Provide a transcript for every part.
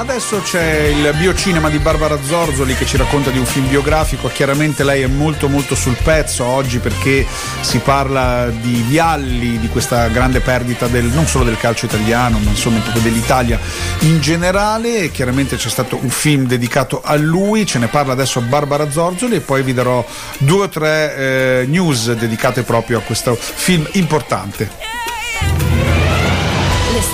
Adesso c'è il biocinema di Barbara Zorzoli che ci racconta di un film biografico. Chiaramente lei è molto molto sul pezzo oggi perché si parla di Vialli, di questa grande perdita del, non solo del calcio italiano, ma insomma proprio dell'Italia in generale. Chiaramente c'è stato un film dedicato a lui, ce ne parla adesso Barbara Zorzoli e poi vi darò due o tre eh, news dedicate proprio a questo film importante.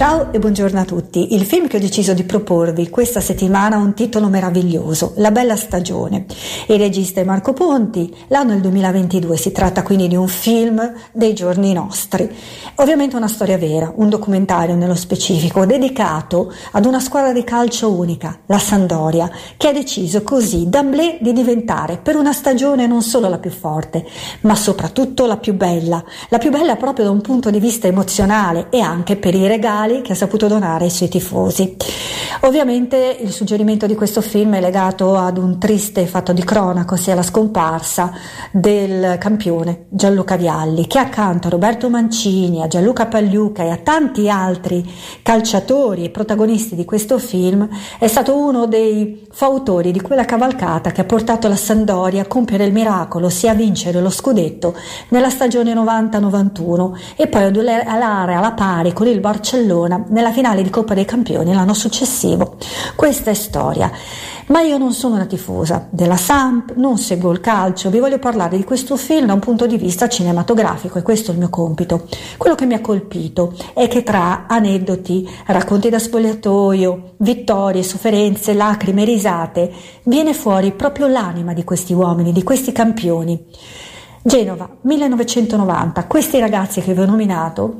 Ciao e buongiorno a tutti. Il film che ho deciso di proporvi questa settimana ha un titolo meraviglioso, La bella stagione. Il regista è Marco Ponti, l'anno è il 2022, si tratta quindi di un film dei giorni nostri. Ovviamente una storia vera, un documentario nello specifico, dedicato ad una squadra di calcio unica, la Sandoria, che ha deciso così d'amblè di diventare per una stagione non solo la più forte, ma soprattutto la più bella. La più bella proprio da un punto di vista emozionale e anche per i regali regali che ha saputo donare ai suoi tifosi. Ovviamente il suggerimento di questo film è legato ad un triste fatto di cronaca, ossia la scomparsa del campione Gianluca Vialli, che accanto a Roberto Mancini, a Gianluca Pagliuca e a tanti altri calciatori e protagonisti di questo film è stato uno dei fautori di quella cavalcata che ha portato la Sandoria a compiere il miracolo, ossia a vincere lo scudetto nella stagione 90-91 e poi ad alare alla pari con il Barcellona Barcellona nella finale di Coppa dei Campioni l'anno successivo. Questa è storia. Ma io non sono una tifosa della Samp, non seguo il calcio, vi voglio parlare di questo film da un punto di vista cinematografico e questo è il mio compito. Quello che mi ha colpito è che tra aneddoti, racconti da spogliatoio, vittorie, sofferenze, lacrime, risate, viene fuori proprio l'anima di questi uomini, di questi campioni. Genova, 1990, questi ragazzi che vi ho nominato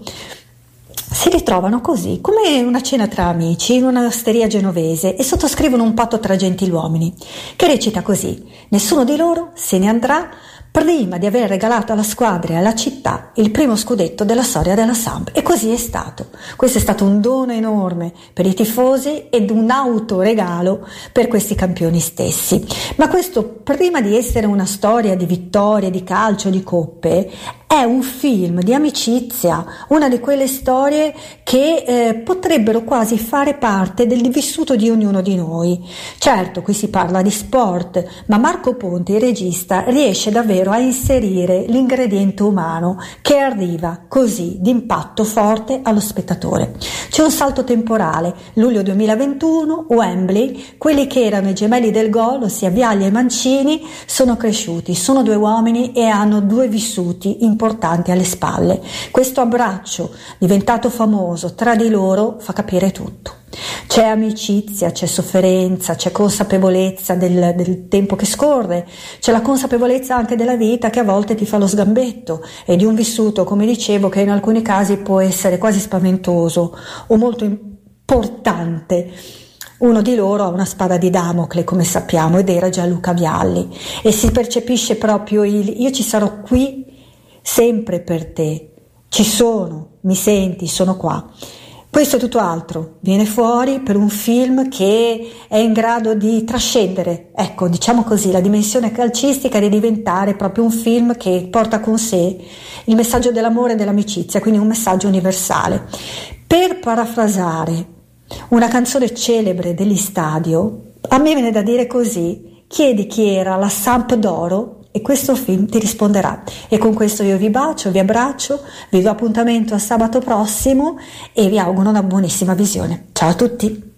si ritrovano così, come una cena tra amici in un'osteria genovese e sottoscrivono un patto tra gentiluomini, che recita così: Nessuno di loro se ne andrà prima di aver regalato alla squadra e alla città il primo scudetto della storia della Samp. E così è stato. Questo è stato un dono enorme per i tifosi ed un autoregalo per questi campioni stessi. Ma questo, prima di essere una storia di vittorie, di calcio, di coppe, è un film di amicizia, una di quelle storie che eh, potrebbero quasi fare parte del vissuto di ognuno di noi. Certo, qui si parla di sport, ma Marco Ponti, il regista, riesce davvero a inserire l'ingrediente umano che arriva così d'impatto forte allo spettatore. C'è un salto temporale, luglio 2021, Wembley, quelli che erano i gemelli del gol, ossia Viagli e Mancini, sono cresciuti, sono due uomini e hanno due vissuti importanti alle spalle. Questo abbraccio diventato famoso tra di loro fa capire tutto. C'è amicizia, c'è sofferenza, c'è consapevolezza del, del, tempo che scorre, c'è la consapevolezza anche della vita che a volte ti fa lo sgambetto e di un vissuto, come dicevo, che in alcuni casi può essere quasi spaventoso o molto importante. Uno di loro ha una spada di Damocle, come sappiamo, ed era Gianluca Vialli, e si percepisce proprio il io ci sarò qui sempre per te. Ci sono, mi senti, sono qua. Questo è tutto altro, viene fuori per un film che è in grado di trascendere, ecco, diciamo così, la dimensione calcistica di diventare proprio un film che porta con sé il messaggio dell'amore e dell'amicizia, quindi un messaggio universale. Per parafrasare una canzone celebre degli stadio, a me viene da dire così, chiedi chi era la Samp d'oro e questo film ti risponderà. E con questo io vi bacio, vi abbraccio, vi do appuntamento a sabato prossimo e vi auguro una buonissima visione. Ciao a tutti!